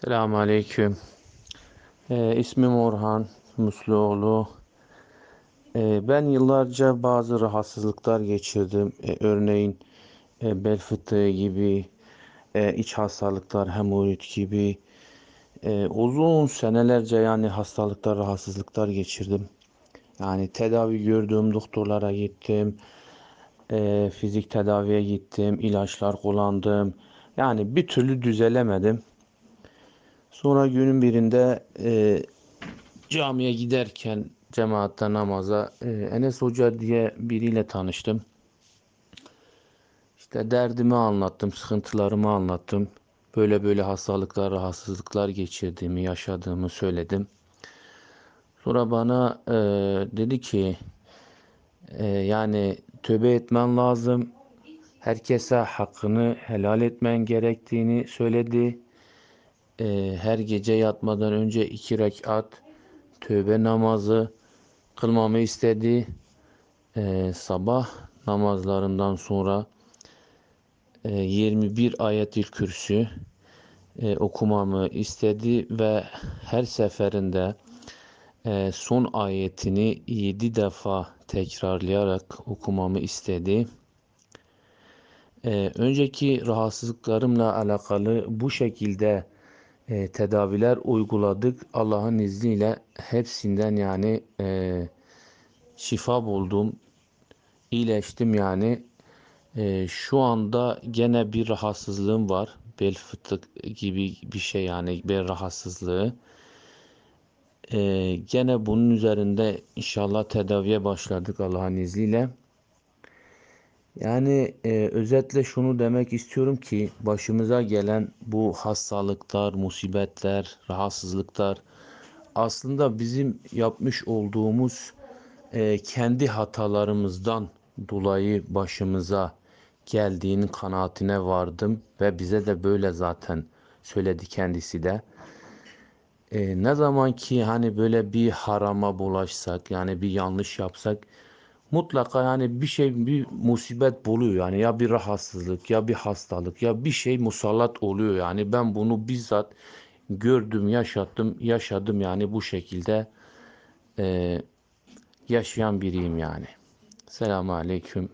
Selamun Aleyküm. Ee, ismim Orhan Musluoğlu. Ee, ben yıllarca bazı rahatsızlıklar geçirdim. Ee, örneğin e, bel fıtığı gibi, e, iç hastalıklar, hemoroid gibi. E, uzun senelerce yani hastalıklar, rahatsızlıklar geçirdim. Yani tedavi gördüğüm doktorlara gittim. E, fizik tedaviye gittim. ilaçlar kullandım. Yani bir türlü düzelemedim. Sonra günün birinde e, camiye giderken cemaatte namaza e, Enes Hoca diye biriyle tanıştım. İşte derdimi anlattım, sıkıntılarımı anlattım. Böyle böyle hastalıklar, rahatsızlıklar geçirdiğimi, yaşadığımı söyledim. Sonra bana e, dedi ki e, yani tövbe etmen lazım. Herkese hakkını helal etmen gerektiğini söyledi e, her gece yatmadan önce iki rekat tövbe namazı kılmamı istedi. E, sabah namazlarından sonra e, 21 ayetül kürsü e, okumamı istedi ve her seferinde e, son ayetini 7 defa tekrarlayarak okumamı istedi. E, önceki rahatsızlıklarımla alakalı bu şekilde e, tedaviler uyguladık. Allah'ın izniyle hepsinden yani e, şifa buldum. iyileştim yani. E, şu anda gene bir rahatsızlığım var. Bel fıtık gibi bir şey yani bel rahatsızlığı. E, gene bunun üzerinde inşallah tedaviye başladık Allah'ın izniyle. Yani e, özetle şunu demek istiyorum ki başımıza gelen bu hastalıklar, musibetler, rahatsızlıklar aslında bizim yapmış olduğumuz e, kendi hatalarımızdan dolayı başımıza geldiğinin kanaatine vardım ve bize de böyle zaten söyledi kendisi de. E, ne zaman ki hani böyle bir harama bulaşsak yani bir yanlış yapsak mutlaka yani bir şey bir musibet buluyor yani ya bir rahatsızlık ya bir hastalık ya bir şey musallat oluyor yani ben bunu bizzat gördüm yaşattım yaşadım yani bu şekilde e, yaşayan biriyim yani. Selamun Aleyküm.